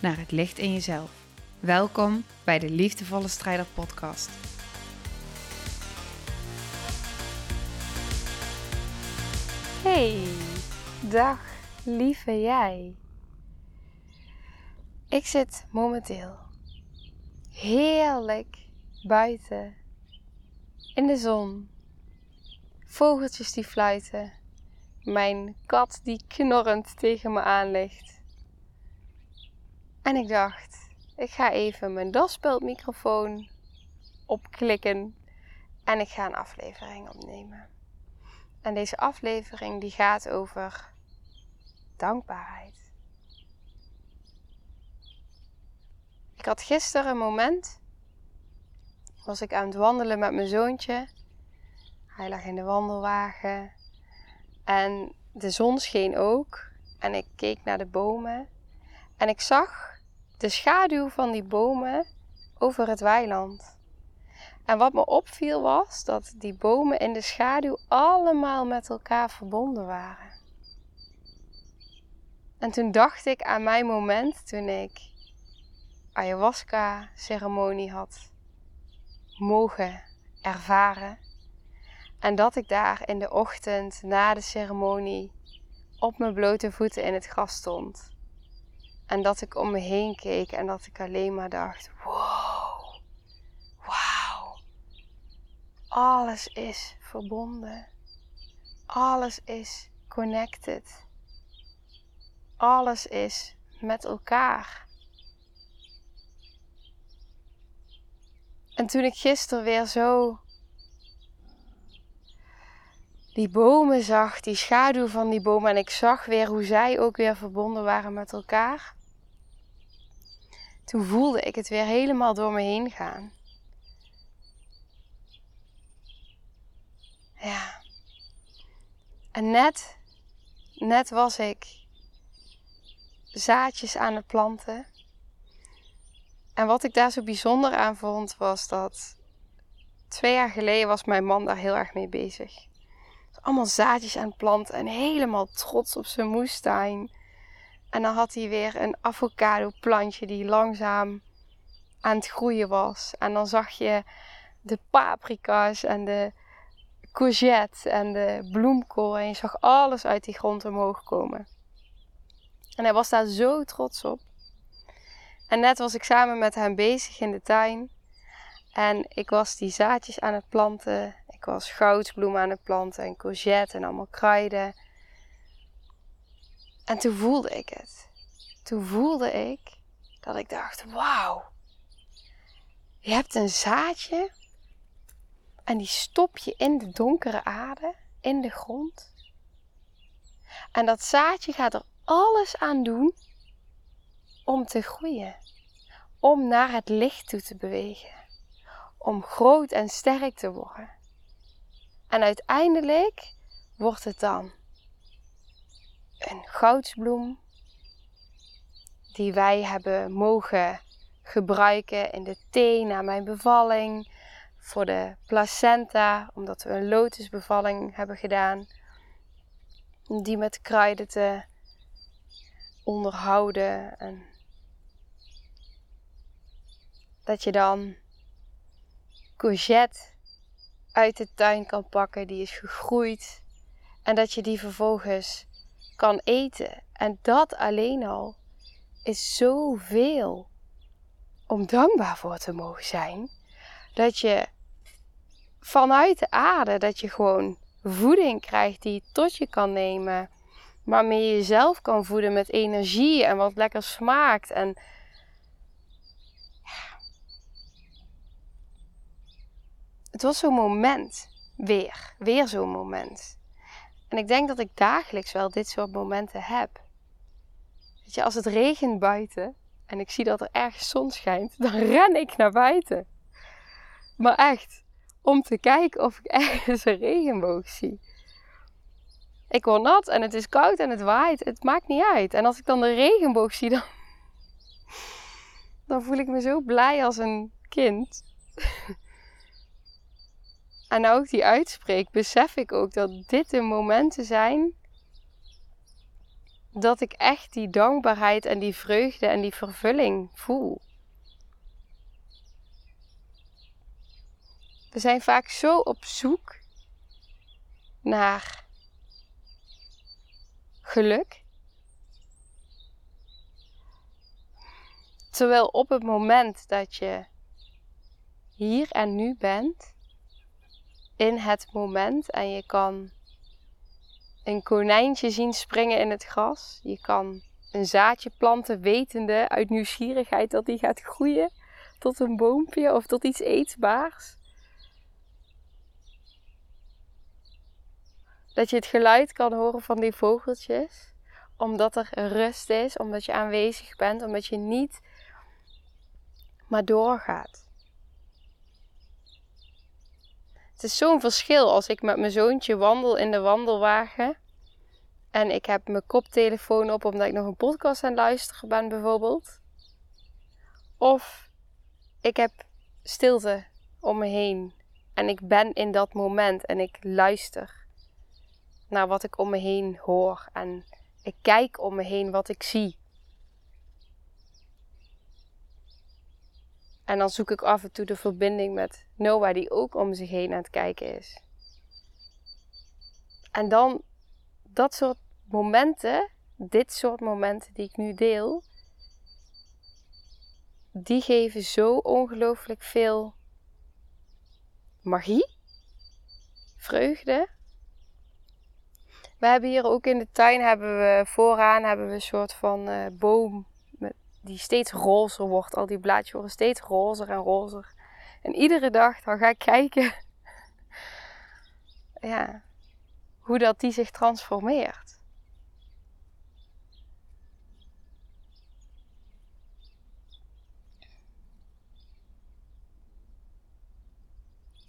naar het licht in jezelf. Welkom bij de Liefdevolle Strijder Podcast. Hey, dag lieve jij. Ik zit momenteel heerlijk buiten in de zon. Vogeltjes die fluiten. Mijn kat die knorrend tegen me aan ligt. En ik dacht, ik ga even mijn daspeldmicrofoon opklikken en ik ga een aflevering opnemen. En deze aflevering die gaat over dankbaarheid. Ik had gisteren een moment, was ik aan het wandelen met mijn zoontje. Hij lag in de wandelwagen en de zon scheen ook. En ik keek naar de bomen en ik zag de schaduw van die bomen over het weiland. En wat me opviel was dat die bomen in de schaduw allemaal met elkaar verbonden waren. En toen dacht ik aan mijn moment toen ik ayahuasca-ceremonie had mogen ervaren. En dat ik daar in de ochtend na de ceremonie op mijn blote voeten in het gras stond. En dat ik om me heen keek en dat ik alleen maar dacht: wow, wauw. Alles is verbonden. Alles is connected. Alles is met elkaar. En toen ik gisteren weer zo die bomen zag, die schaduw van die bomen, en ik zag weer hoe zij ook weer verbonden waren met elkaar, toen voelde ik het weer helemaal door me heen gaan. Ja. En net, net was ik zaadjes aan het planten. En wat ik daar zo bijzonder aan vond, was dat twee jaar geleden was mijn man daar heel erg mee bezig. Allemaal zaadjes aan het planten en helemaal trots op zijn moestuin. En dan had hij weer een avocado plantje die langzaam aan het groeien was. En dan zag je de paprika's en de courgette en de bloemkool. En je zag alles uit die grond omhoog komen. En hij was daar zo trots op. En net was ik samen met hem bezig in de tuin. En ik was die zaadjes aan het planten. Ik was goudsbloemen aan het planten en courgette en allemaal kruiden. En toen voelde ik het. Toen voelde ik dat ik dacht: wauw, je hebt een zaadje en die stop je in de donkere aarde, in de grond. En dat zaadje gaat er alles aan doen om te groeien, om naar het licht toe te bewegen, om groot en sterk te worden. En uiteindelijk wordt het dan goudsbloem die wij hebben mogen gebruiken in de thee na mijn bevalling, voor de placenta, omdat we een lotusbevalling hebben gedaan, om die met kruiden te onderhouden en dat je dan courgette uit de tuin kan pakken, die is gegroeid en dat je die vervolgens kan eten. En dat alleen al is zoveel om dankbaar voor te mogen zijn. Dat je vanuit de aarde, dat je gewoon voeding krijgt die je tot je kan nemen. Waarmee je jezelf kan voeden met energie en wat lekker smaakt. En het was zo'n moment weer. Weer zo'n moment. En ik denk dat ik dagelijks wel dit soort momenten heb. Weet je, als het regent buiten en ik zie dat er ergens zon schijnt, dan ren ik naar buiten. Maar echt, om te kijken of ik ergens een regenboog zie. Ik word nat en het is koud en het waait. Het maakt niet uit. En als ik dan de regenboog zie, dan, dan voel ik me zo blij als een kind. En nou ik die uitspreek, besef ik ook dat dit de momenten zijn dat ik echt die dankbaarheid en die vreugde en die vervulling voel. We zijn vaak zo op zoek naar geluk. Terwijl op het moment dat je hier en nu bent, in het moment en je kan een konijntje zien springen in het gras. Je kan een zaadje planten wetende uit nieuwsgierigheid dat die gaat groeien tot een boompje of tot iets eetbaars. Dat je het geluid kan horen van die vogeltjes, omdat er rust is, omdat je aanwezig bent, omdat je niet maar doorgaat. Het is zo'n verschil als ik met mijn zoontje wandel in de wandelwagen. En ik heb mijn koptelefoon op omdat ik nog een podcast aan het luisteren ben, bijvoorbeeld. Of ik heb stilte om me heen. En ik ben in dat moment en ik luister naar wat ik om me heen hoor. En ik kijk om me heen wat ik zie. En dan zoek ik af en toe de verbinding met Noah, die ook om zich heen aan het kijken is. En dan dat soort momenten, dit soort momenten die ik nu deel, die geven zo ongelooflijk veel magie, vreugde. We hebben hier ook in de tuin, hebben we vooraan hebben we een soort van uh, boom die steeds rozer wordt. Al die blaadjes worden steeds rozer en rozer. En iedere dag dan ga ik kijken ja, hoe dat die zich transformeert.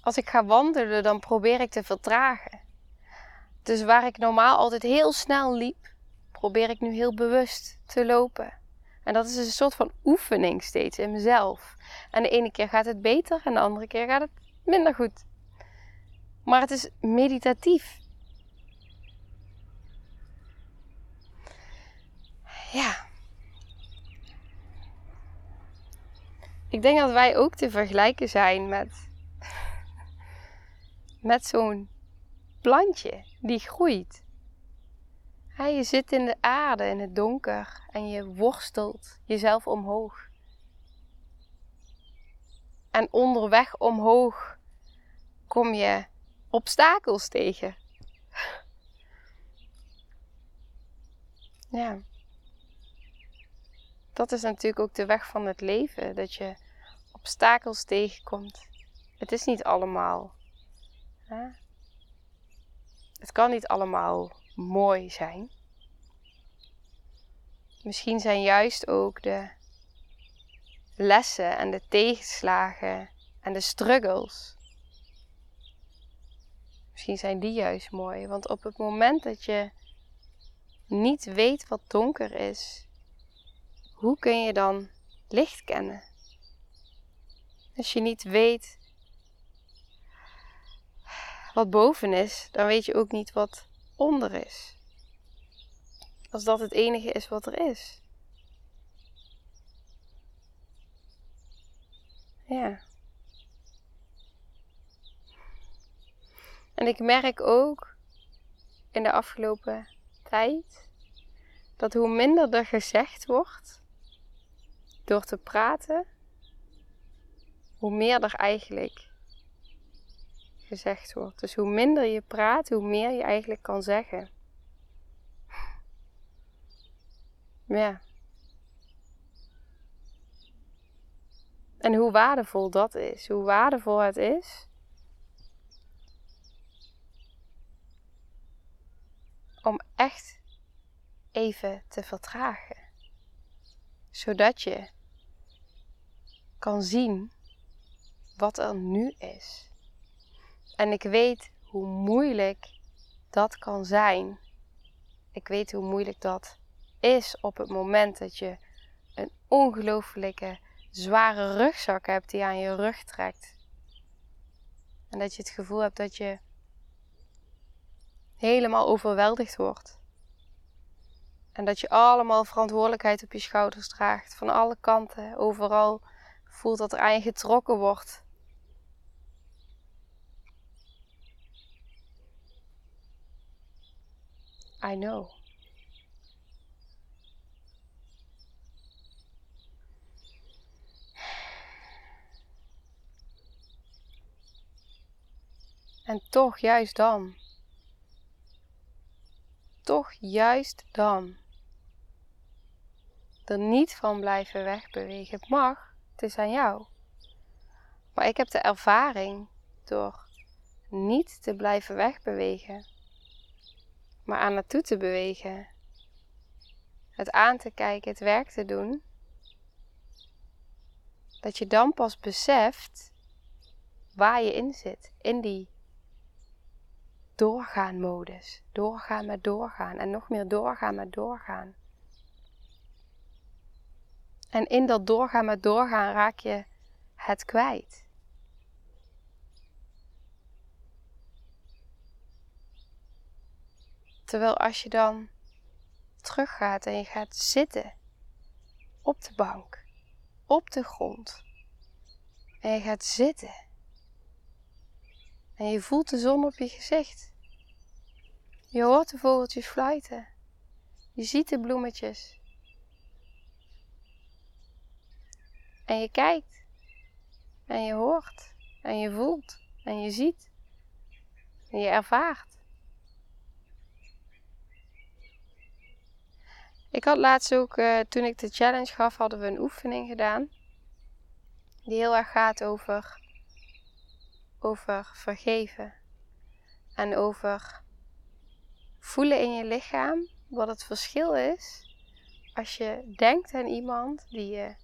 Als ik ga wandelen, dan probeer ik te vertragen. Dus waar ik normaal altijd heel snel liep, probeer ik nu heel bewust te lopen. En dat is een soort van oefening steeds in mezelf. En de ene keer gaat het beter en de andere keer gaat het minder goed. Maar het is meditatief. Ja. Ik denk dat wij ook te vergelijken zijn met, met zo'n plantje die groeit je zit in de aarde, in het donker en je worstelt jezelf omhoog. En onderweg omhoog kom je obstakels tegen. Ja. Dat is natuurlijk ook de weg van het leven, dat je obstakels tegenkomt. Het is niet allemaal. Hè? Het kan niet allemaal mooi zijn. Misschien zijn juist ook de lessen en de tegenslagen en de struggles. Misschien zijn die juist mooi, want op het moment dat je niet weet wat donker is, hoe kun je dan licht kennen? Als je niet weet wat boven is, dan weet je ook niet wat onder is. Als dat het enige is wat er is. Ja. En ik merk ook in de afgelopen tijd dat hoe minder er gezegd wordt door te praten, hoe meer er eigenlijk gezegd wordt. Dus hoe minder je praat, hoe meer je eigenlijk kan zeggen. Ja. En hoe waardevol dat is, hoe waardevol het is om echt even te vertragen. Zodat je kan zien wat er nu is. En ik weet hoe moeilijk dat kan zijn. Ik weet hoe moeilijk dat is op het moment dat je een ongelooflijke zware rugzak hebt die aan je rug trekt. En dat je het gevoel hebt dat je helemaal overweldigd wordt. En dat je allemaal verantwoordelijkheid op je schouders draagt. Van alle kanten, overal voelt dat er aan je getrokken wordt. I know. En toch juist dan. Toch juist dan. Er niet van blijven wegbewegen. Het mag, het is aan jou. Maar ik heb de ervaring door niet te blijven wegbewegen, maar aan naartoe te bewegen. Het aan te kijken, het werk te doen. Dat je dan pas beseft waar je in zit. In die doorgaan modus. Doorgaan met doorgaan en nog meer doorgaan met doorgaan. En in dat doorgaan met doorgaan raak je het kwijt. Terwijl als je dan teruggaat en je gaat zitten op de bank, op de grond, en je gaat zitten en je voelt de zon op je gezicht. Je hoort de vogeltjes fluiten. Je ziet de bloemetjes. En je kijkt. En je hoort. En je voelt. En je ziet. En je ervaart. Ik had laatst ook, uh, toen ik de challenge gaf, hadden we een oefening gedaan. Die heel erg gaat over over vergeven en over voelen in je lichaam wat het verschil is als je denkt aan iemand die je,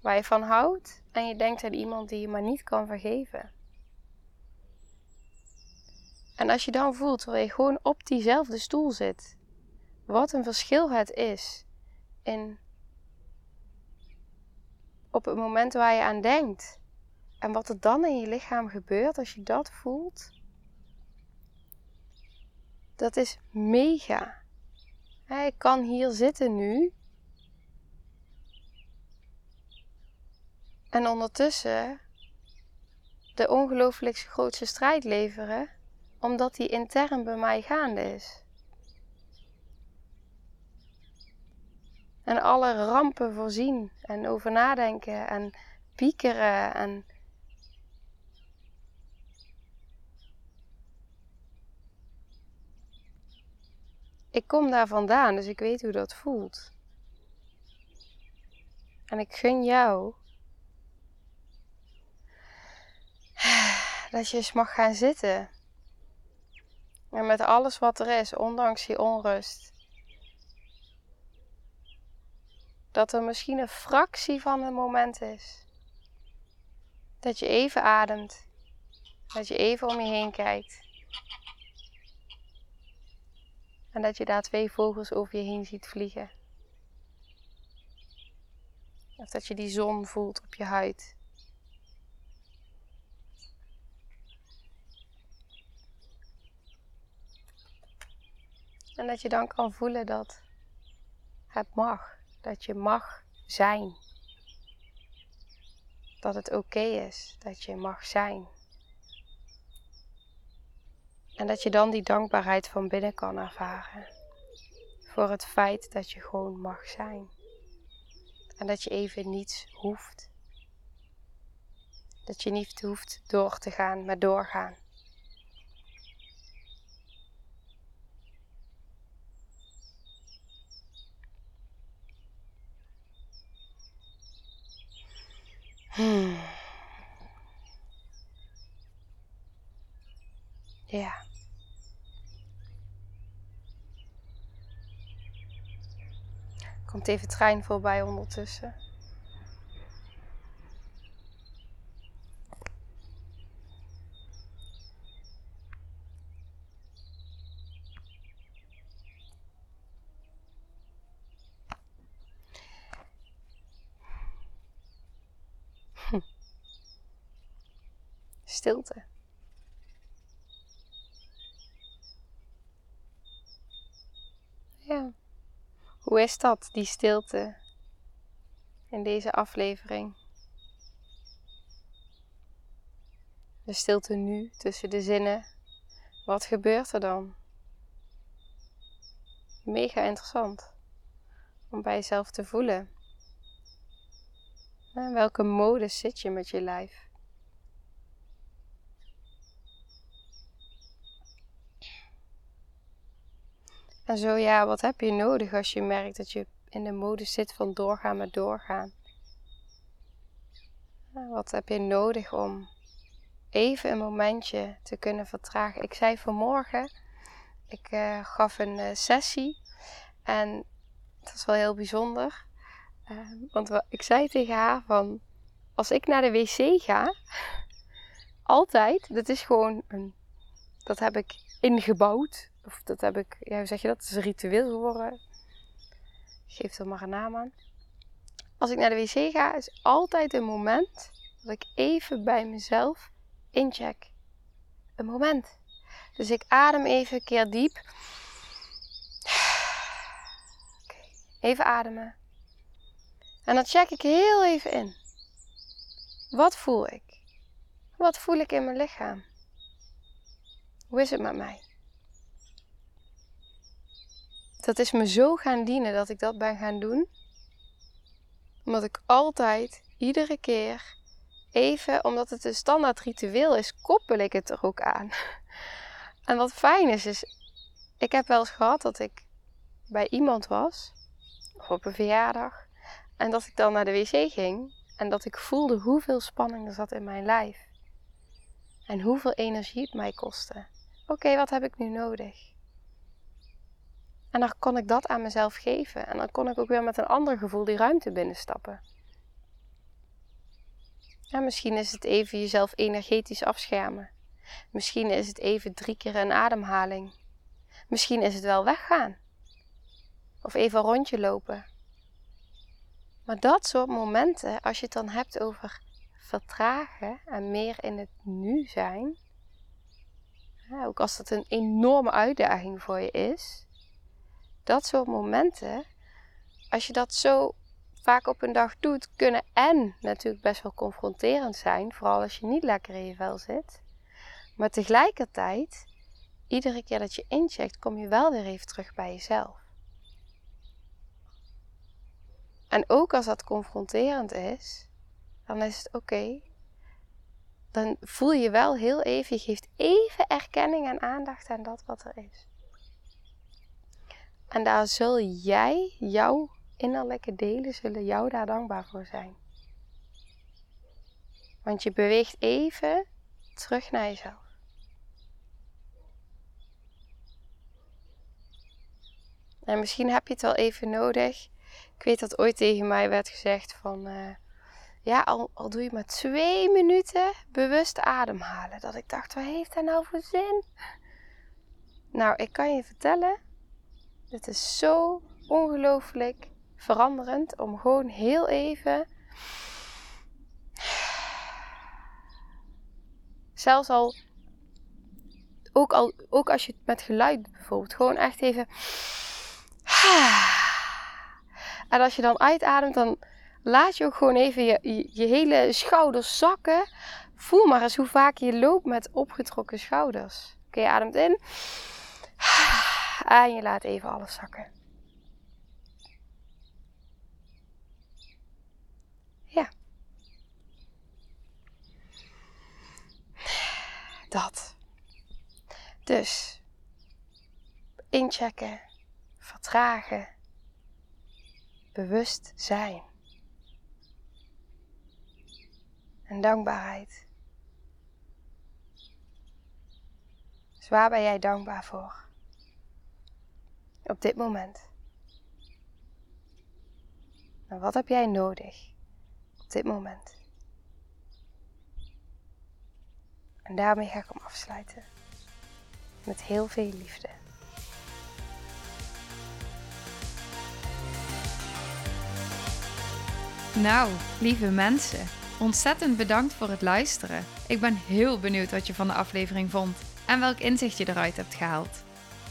waar je van houdt en je denkt aan iemand die je maar niet kan vergeven. En als je dan voelt terwijl je gewoon op diezelfde stoel zit, wat een verschil het is in op het moment waar je aan denkt en wat er dan in je lichaam gebeurt als je dat voelt, dat is mega. Ik kan hier zitten nu. En ondertussen de ongelooflijk grootste strijd leveren, omdat die intern bij mij gaande is. En alle rampen voorzien en over nadenken en piekeren en ik kom daar vandaan, dus ik weet hoe dat voelt. En ik gun jou dat je eens mag gaan zitten. En met alles wat er is, ondanks die onrust. Dat er misschien een fractie van een moment is. Dat je even ademt. Dat je even om je heen kijkt. En dat je daar twee vogels over je heen ziet vliegen. Of dat je die zon voelt op je huid. En dat je dan kan voelen dat het mag. Dat je mag zijn. Dat het oké is dat je mag zijn. En dat je dan die dankbaarheid van binnen kan ervaren. Voor het feit dat je gewoon mag zijn. En dat je even niets hoeft. Dat je niet hoeft door te gaan, maar doorgaan. komt even trein voorbij ondertussen. Hm. Stilte. Hoe is dat, die stilte in deze aflevering? De stilte nu tussen de zinnen. Wat gebeurt er dan? Mega interessant om bij jezelf te voelen. In welke modus zit je met je lijf? En zo ja, wat heb je nodig als je merkt dat je in de modus zit van doorgaan met doorgaan? Wat heb je nodig om even een momentje te kunnen vertragen? Ik zei vanmorgen, ik uh, gaf een uh, sessie en dat is wel heel bijzonder. Uh, want ik zei tegen haar van, als ik naar de wc ga, altijd, dat is gewoon een, dat heb ik ingebouwd of dat heb ik, ja, hoe zeg je dat? Het is een ritueel geworden. Geef er maar een naam aan. Als ik naar de wc ga, is altijd een moment dat ik even bij mezelf incheck. Een moment. Dus ik adem even een keer diep. Even ademen. En dan check ik heel even in. Wat voel ik? Wat voel ik in mijn lichaam? Hoe is het met mij? Dat is me zo gaan dienen dat ik dat ben gaan doen. Omdat ik altijd, iedere keer, even, omdat het een standaard ritueel is, koppel ik het er ook aan. En wat fijn is, is, ik heb wel eens gehad dat ik bij iemand was, of op een verjaardag, en dat ik dan naar de wc ging en dat ik voelde hoeveel spanning er zat in mijn lijf. En hoeveel energie het mij kostte. Oké, wat heb ik nu nodig? En dan kon ik dat aan mezelf geven. En dan kon ik ook weer met een ander gevoel die ruimte binnenstappen. Ja, misschien is het even jezelf energetisch afschermen. Misschien is het even drie keer een ademhaling. Misschien is het wel weggaan. Of even een rondje lopen. Maar dat soort momenten, als je het dan hebt over vertragen en meer in het nu zijn, ook als dat een enorme uitdaging voor je is, dat soort momenten, als je dat zo vaak op een dag doet, kunnen en natuurlijk best wel confronterend zijn, vooral als je niet lekker in je vel zit. Maar tegelijkertijd, iedere keer dat je incheckt, kom je wel weer even terug bij jezelf. En ook als dat confronterend is, dan is het oké. Dan voel je wel heel even, je geeft even erkenning en aandacht aan dat wat er is. En daar zul jij, jouw innerlijke delen, zullen jou daar dankbaar voor zijn. Want je beweegt even terug naar jezelf. En misschien heb je het wel even nodig. Ik weet dat ooit tegen mij werd gezegd van... Uh, ja, al, al doe je maar twee minuten bewust ademhalen. Dat ik dacht, wat heeft dat nou voor zin? Nou, ik kan je vertellen het is zo ongelooflijk veranderend om gewoon heel even. Zelfs al ook, al. ook als je het met geluid bijvoorbeeld. Gewoon echt even. En als je dan uitademt, dan laat je ook gewoon even je, je, hele schouders zakken. Voel maar eens hoe vaak je loopt met opgetrokken schouders. Oké, je ademt in. En je laat even alles zakken. Ja. Dat. Dus inchecken, vertragen, bewust zijn. En dankbaarheid. Dus waar ben jij dankbaar voor? Op dit moment? En wat heb jij nodig op dit moment? En daarmee ga ik hem afsluiten. Met heel veel liefde. Nou, lieve mensen, Ontzettend bedankt voor het luisteren. Ik ben heel benieuwd wat je van de aflevering vond en welk inzicht je eruit hebt gehaald.